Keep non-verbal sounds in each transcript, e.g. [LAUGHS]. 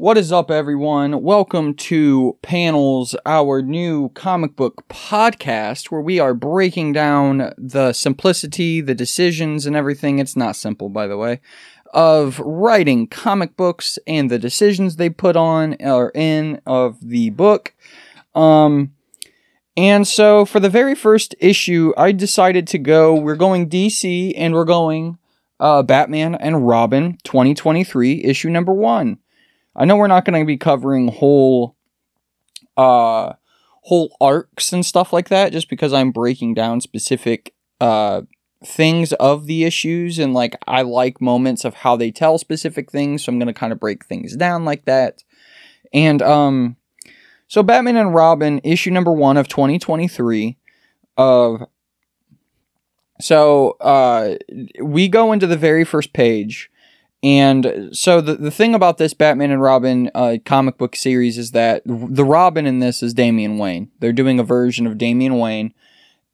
What is up, everyone? Welcome to Panels, our new comic book podcast where we are breaking down the simplicity, the decisions, and everything. It's not simple, by the way, of writing comic books and the decisions they put on or in of the book. Um, and so for the very first issue, I decided to go, we're going DC and we're going uh, Batman and Robin 2023, issue number one. I know we're not going to be covering whole uh whole arcs and stuff like that just because I'm breaking down specific uh things of the issues and like I like moments of how they tell specific things, so I'm going to kind of break things down like that. And um so Batman and Robin issue number 1 of 2023 of so uh we go into the very first page and so the, the thing about this Batman and Robin uh, comic book series is that the Robin in this is Damian Wayne. They're doing a version of Damian Wayne.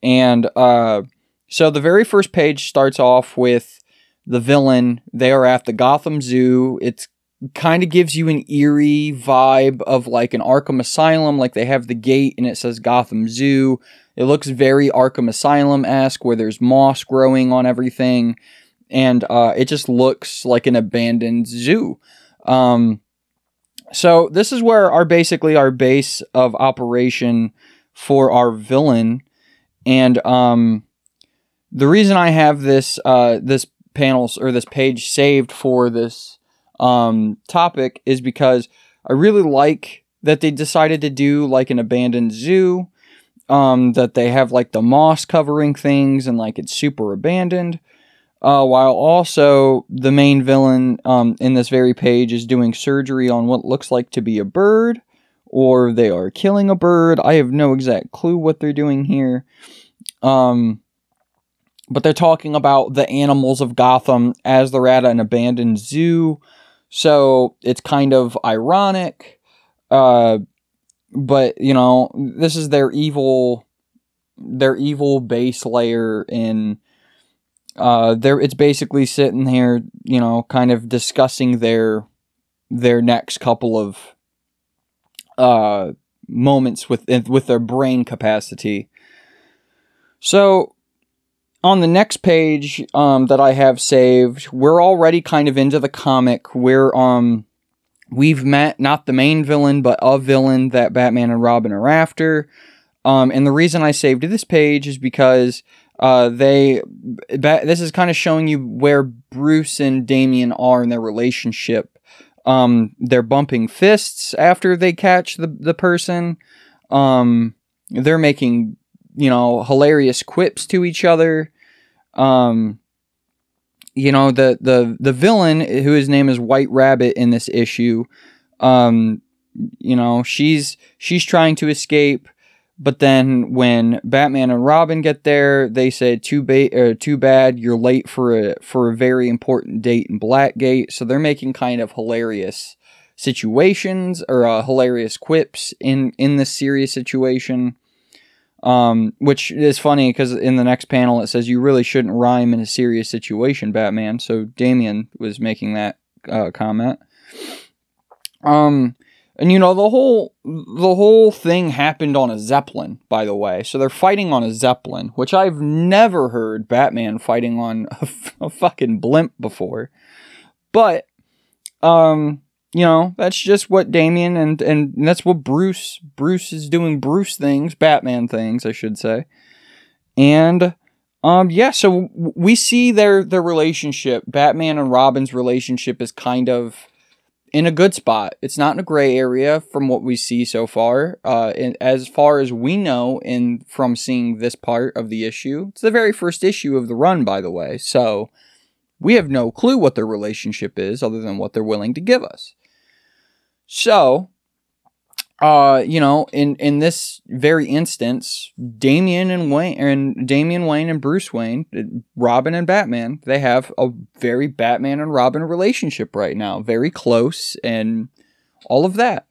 And uh, so the very first page starts off with the villain. They are at the Gotham Zoo. It's kind of gives you an eerie vibe of like an Arkham Asylum. Like they have the gate and it says Gotham Zoo. It looks very Arkham Asylum esque where there's moss growing on everything and uh, it just looks like an abandoned zoo. Um, so this is where our basically our base of operation for our villain, and um, the reason I have this uh, this panels or this page saved for this um, topic is because I really like that they decided to do like an abandoned zoo. Um, that they have like the moss covering things and like it's super abandoned uh, while also the main villain um, in this very page is doing surgery on what looks like to be a bird, or they are killing a bird. I have no exact clue what they're doing here. Um, but they're talking about the animals of Gotham as they're at an abandoned zoo. So it's kind of ironic. Uh, but, you know, this is their evil their evil base layer in uh, there it's basically sitting here, you know, kind of discussing their their next couple of uh, moments with with their brain capacity. So on the next page um, that I have saved, we're already kind of into the comic where um we've met not the main villain but a villain that Batman and Robin are after. Um, and the reason I saved this page is because uh, they this is kind of showing you where Bruce and Damian are in their relationship. Um, they're bumping fists after they catch the the person. Um, they're making you know hilarious quips to each other. Um, you know the the the villain who his name is White Rabbit in this issue. Um, you know she's she's trying to escape but then when Batman and Robin get there, they say too ba- uh, too bad you're late for a for a very important date in Blackgate. So they're making kind of hilarious situations or uh, hilarious quips in in this serious situation. Um, which is funny because in the next panel it says you really shouldn't rhyme in a serious situation, Batman. So Damian was making that uh, comment. Um, and you know the whole the whole thing happened on a zeppelin, by the way. So they're fighting on a zeppelin, which I've never heard Batman fighting on [LAUGHS] a, a fucking blimp before. But um, you know, that's just what Damian and and that's what Bruce Bruce is doing Bruce things, Batman things, I should say. And um yeah, so we see their their relationship, Batman and Robin's relationship is kind of in a good spot. It's not in a gray area from what we see so far. Uh, and as far as we know, in from seeing this part of the issue, it's the very first issue of the run, by the way. So we have no clue what their relationship is, other than what they're willing to give us. So uh, you know, in in this very instance, Damian and Wayne and Damian Wayne and Bruce Wayne, Robin and Batman, they have a very Batman and Robin relationship right now, very close and all of that.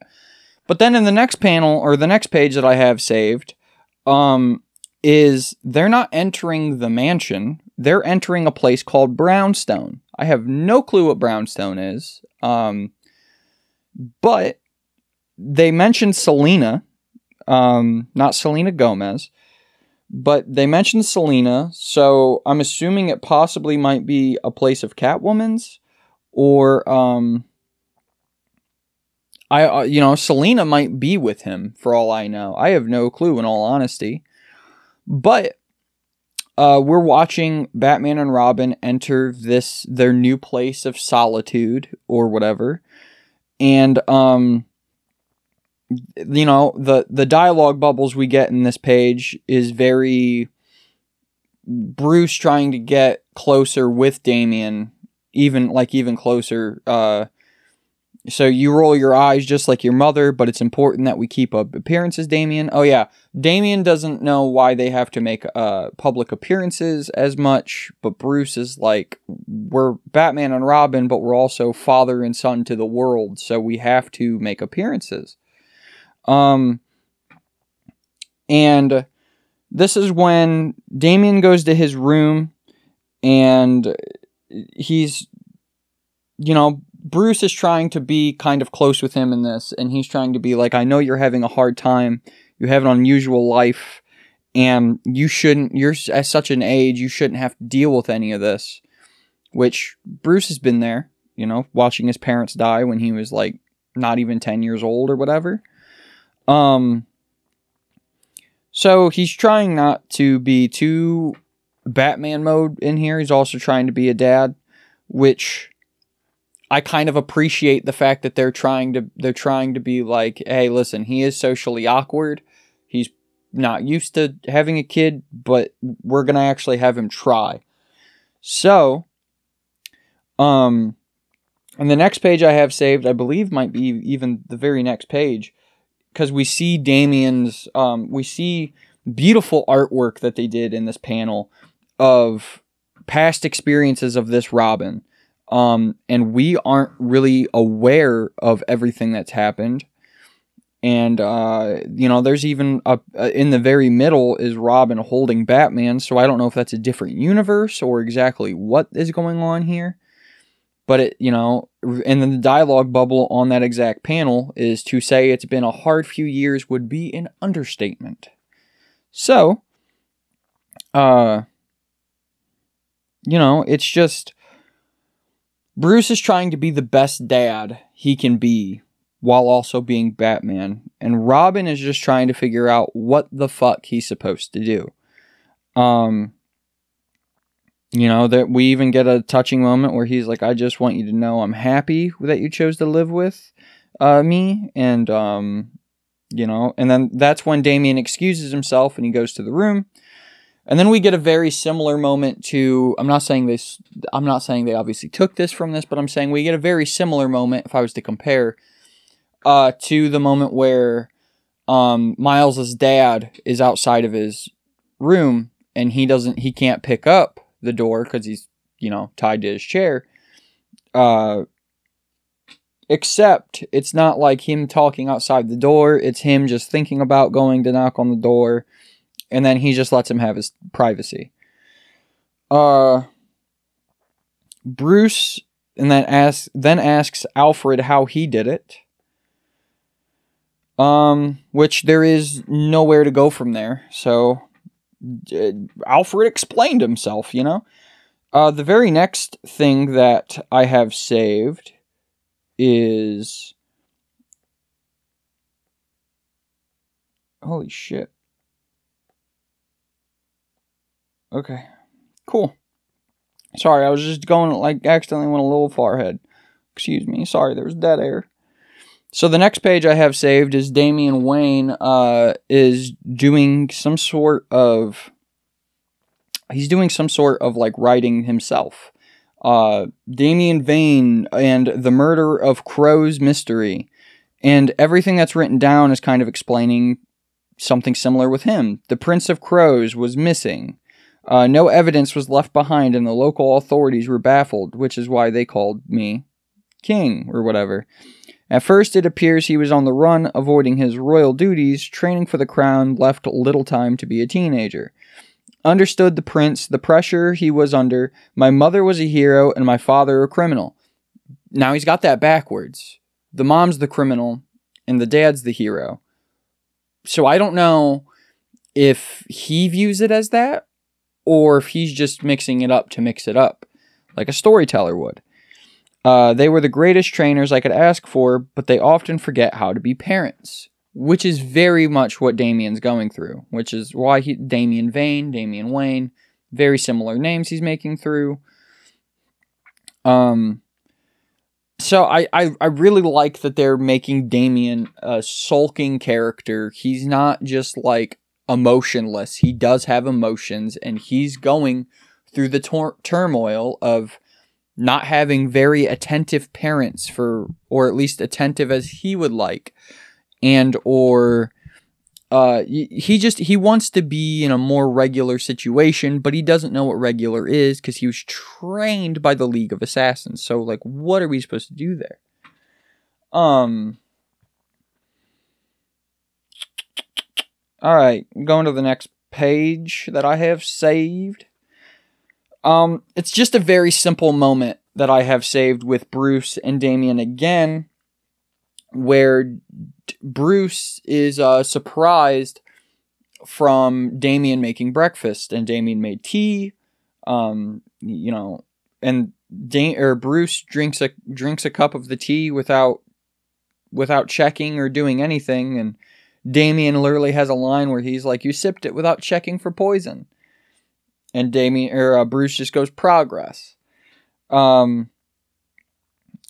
But then in the next panel or the next page that I have saved, um, is they're not entering the mansion. They're entering a place called Brownstone. I have no clue what Brownstone is. Um, But they mentioned Selina, um, not Selena Gomez, but they mentioned Selina, so I'm assuming it possibly might be a place of Catwoman's, or um, I, uh, you know, Selina might be with him for all I know. I have no clue, in all honesty. But uh, we're watching Batman and Robin enter this their new place of solitude or whatever, and um, you know the the dialogue bubbles we get in this page is very Bruce trying to get closer with Damian, even like even closer. Uh, so you roll your eyes just like your mother, but it's important that we keep up appearances, Damian. Oh yeah, Damian doesn't know why they have to make uh public appearances as much, but Bruce is like we're Batman and Robin, but we're also father and son to the world, so we have to make appearances. Um and this is when Damian goes to his room and he's you know Bruce is trying to be kind of close with him in this, and he's trying to be like, I know you're having a hard time. You have an unusual life, and you shouldn't, you're at such an age, you shouldn't have to deal with any of this. Which Bruce has been there, you know, watching his parents die when he was like not even 10 years old or whatever. Um, so he's trying not to be too Batman mode in here. He's also trying to be a dad, which I kind of appreciate the fact that they're trying to they're trying to be like, hey, listen, he is socially awkward. He's not used to having a kid, but we're gonna actually have him try. So, um, and the next page I have saved, I believe, might be even the very next page, because we see Damian's, um, we see beautiful artwork that they did in this panel of past experiences of this Robin um, and we aren't really aware of everything that's happened. And uh, you know, there's even a, in the very middle is Robin holding Batman. So I don't know if that's a different universe or exactly what is going on here. But it, you know, and then the dialogue bubble on that exact panel is to say it's been a hard few years would be an understatement. So, uh, you know, it's just Bruce is trying to be the best dad he can be while also being Batman, and Robin is just trying to figure out what the fuck he's supposed to do. Um, you know that we even get a touching moment where he's like, "I just want you to know I'm happy that you chose to live with uh, me," and um, you know, and then that's when Damian excuses himself and he goes to the room. And then we get a very similar moment to I'm not saying this I'm not saying they obviously took this from this, but I'm saying we get a very similar moment if I was to compare uh to the moment where um Miles's dad is outside of his room and he doesn't he can't pick up the door cuz he's, you know, tied to his chair. Uh except it's not like him talking outside the door, it's him just thinking about going to knock on the door and then he just lets him have his privacy. Uh, Bruce and then asks then asks Alfred how he did it. Um, which there is nowhere to go from there. So Alfred explained himself, you know. Uh, the very next thing that I have saved is holy shit. Okay. Cool. Sorry, I was just going like accidentally went a little far ahead. Excuse me. Sorry, there was dead air. So the next page I have saved is Damian Wayne uh, is doing some sort of he's doing some sort of like writing himself. Uh, Damian Wayne and the murder of Crow's mystery, and everything that's written down is kind of explaining something similar with him. The Prince of Crows was missing. Uh, no evidence was left behind, and the local authorities were baffled, which is why they called me king or whatever. At first, it appears he was on the run, avoiding his royal duties, training for the crown, left little time to be a teenager. Understood the prince, the pressure he was under. My mother was a hero, and my father a criminal. Now he's got that backwards. the mom's the criminal and the dad's the hero. So I don't know if he views it as that or if he's just mixing it up to mix it up, like a storyteller would. Uh, they were the greatest trainers I could ask for, but they often forget how to be parents, which is very much what Damian's going through, which is why he Damien Vane, Damian Wayne, very similar names he's making through. Um, so I, I, I really like that they're making Damian a sulking character. He's not just like emotionless. He does have emotions, and he's going through the tor- turmoil of not having very attentive parents for or at least attentive as he would like and or uh, he just he wants to be in a more regular situation but he doesn't know what regular is because he was trained by the league of assassins. So like what are we supposed to do there? Um all right going to the next page that i have saved um, it's just a very simple moment that I have saved with Bruce and Damian again, where D- Bruce is uh, surprised from Damian making breakfast, and Damian made tea. Um, you know, and da- or Bruce drinks a drinks a cup of the tea without without checking or doing anything, and Damian literally has a line where he's like, "You sipped it without checking for poison." And Damian or uh, Bruce just goes progress. Um,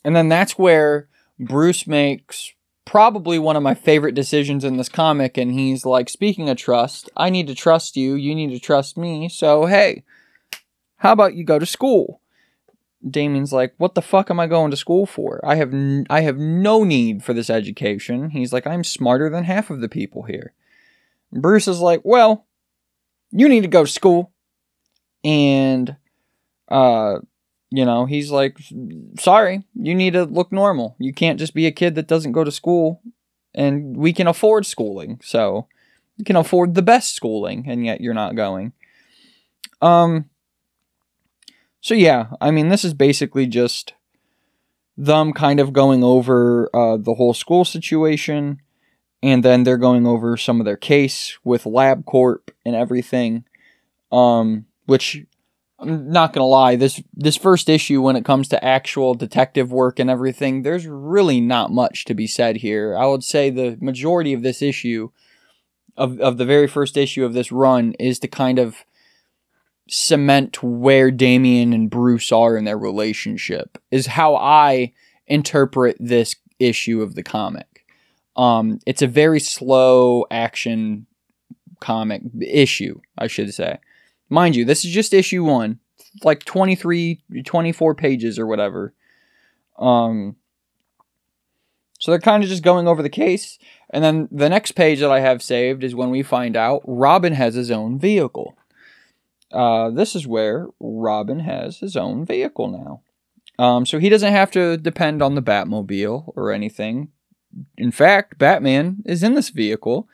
and then that's where Bruce makes probably one of my favorite decisions in this comic, and he's like, "Speaking of trust, I need to trust you. You need to trust me. So hey, how about you go to school?" Damian's like, "What the fuck am I going to school for? I have n- I have no need for this education." He's like, "I'm smarter than half of the people here." Bruce is like, "Well, you need to go to school and uh you know he's like sorry you need to look normal. You can't just be a kid that doesn't go to school. And we can afford schooling. So you can afford the best schooling and yet you're not going. Um so yeah i mean this is basically just them kind of going over uh, the whole school situation. And then they're going over some of their case with labcorp and everything. Um which I'm not gonna lie, this this first issue when it comes to actual detective work and everything, there's really not much to be said here. I would say the majority of this issue of of the very first issue of this run is to kind of cement where Damian and Bruce are in their relationship. Is how I interpret this issue of the comic. Um, it's a very slow action comic issue, I should say. Mind you, this is just issue one, like 23, 24 pages or whatever. Um, so they're kind of just going over the case. And then the next page that I have saved is when we find out Robin has his own vehicle. Uh, this is where Robin has his own vehicle now. Um, so he doesn't have to depend on the Batmobile or anything. In fact, Batman is in this vehicle,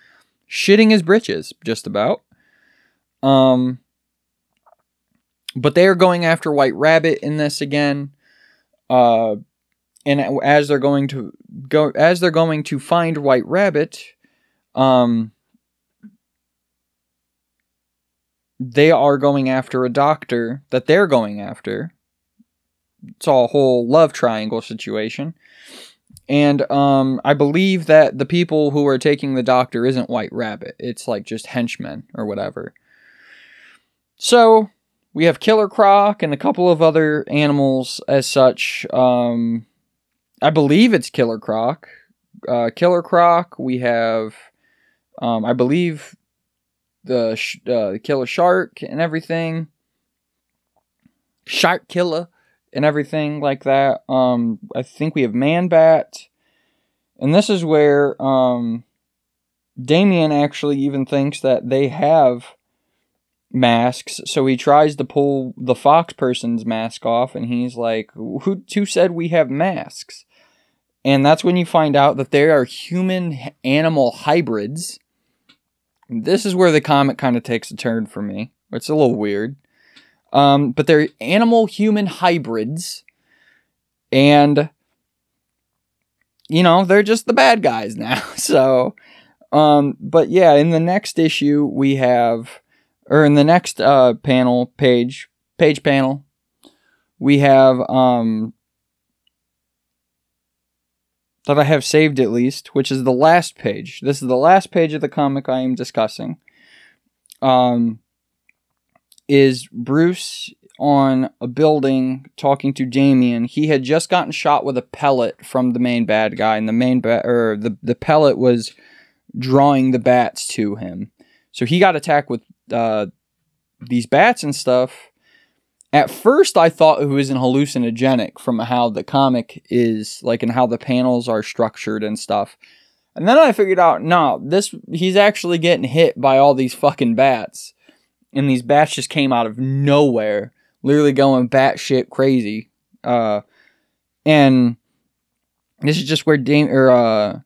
shitting his britches, just about. Um, but they are going after White Rabbit in this again. Uh, and as they're going to go, as they're going to find White Rabbit, um, they are going after a doctor that they're going after. It's all a whole love triangle situation. And um, I believe that the people who are taking the doctor isn't White Rabbit. It's like just henchmen or whatever. So we have Killer Croc and a couple of other animals as such. Um, I believe it's Killer Croc. Uh, Killer Croc. We have, um, I believe, the sh- uh, Killer Shark and everything. Shark Killer and everything like that. Um, I think we have Man Bat, and this is where um, Damian actually even thinks that they have masks. So he tries to pull the fox person's mask off, and he's like, "Who who said we have masks?" And that's when you find out that they are human animal hybrids. This is where the comic kind of takes a turn for me. It's a little weird. Um, but they're animal human hybrids. And you know, they're just the bad guys now. [LAUGHS] So, um, but yeah, in the next issue we have, or in the next uh panel page page panel, we have um that I have saved at least, which is the last page. This is the last page of the comic I am discussing. Um, is Bruce on a building talking to Damian. He had just gotten shot with a pellet from the main bad guy, and the main bat or the the pellet was drawing the bats to him. So he got attacked with uh, these bats and stuff. At first, I thought it was an hallucinogenic from how the comic is like and how the panels are structured and stuff. And then I figured out, no, this he's actually getting hit by all these fucking bats, and these bats just came out of nowhere literally going batshit crazy. Uh, and this is just where Dame or uh,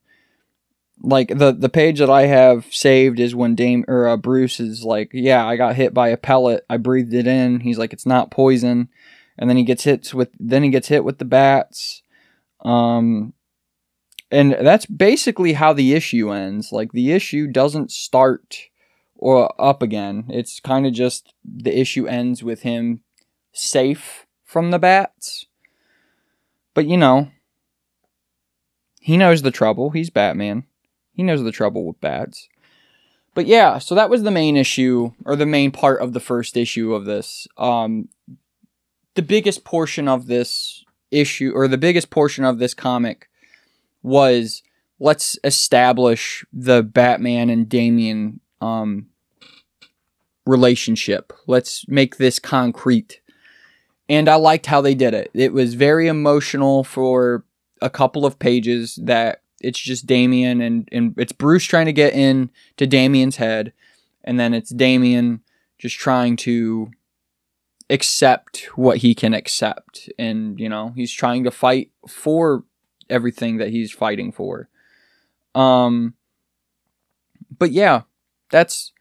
like the the page that I have saved is when Dame or uh, Bruce is like, yeah, I got hit by a pellet. I breathed it in. He's like, it's not poison, and then he gets hit with then he gets hit with the bats. Um, and that's basically how the issue ends. Like the issue doesn't start or up again. It's kind of just the issue ends with him safe from the bats. But you know, he knows the trouble. He's Batman. He knows the trouble with bats. But yeah, so that was the main issue or the main part of the first issue of this. Um the biggest portion of this issue or the biggest portion of this comic was let's establish the Batman and Damian um relationship. Let's make this concrete and I liked how they did it. It was very emotional for a couple of pages that it's just Damian and, and it's Bruce trying to get in to Damian's head, and then it's Damian just trying to accept what he can accept. And, you know, he's trying to fight for everything that he's fighting for. Um but yeah, that's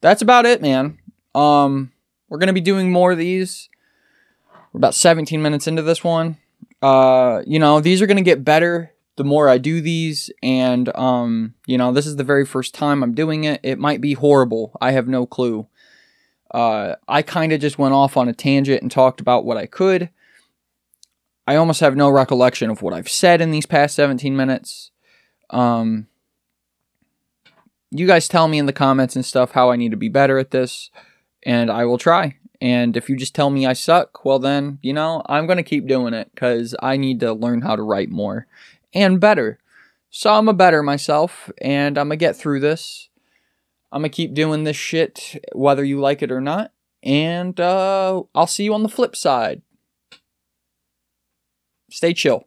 that's about it, man. Um we're to be doing more of these. We're about 17 minutes into this one. Uh, you know, these are to get better the more I do these. And, um, you know, this is the very first time I'm doing it. It might be horrible. I have no clue. Uh, I kind of just went off on a tangent and talked about what I could. I almost have no recollection of what I've said in these past 17 minutes. Um, you guys tell me in the comments and stuff how I need to be better at this, and I will try. And if you just tell me I suck, well, then, you know, I'm going to keep doing it because I need to learn how to write more and better. So I'm a better myself and I'm to get through this. I'm to keep doing this shit whether you like it or not. And uh, I'll see you on the flip side. Stay chill.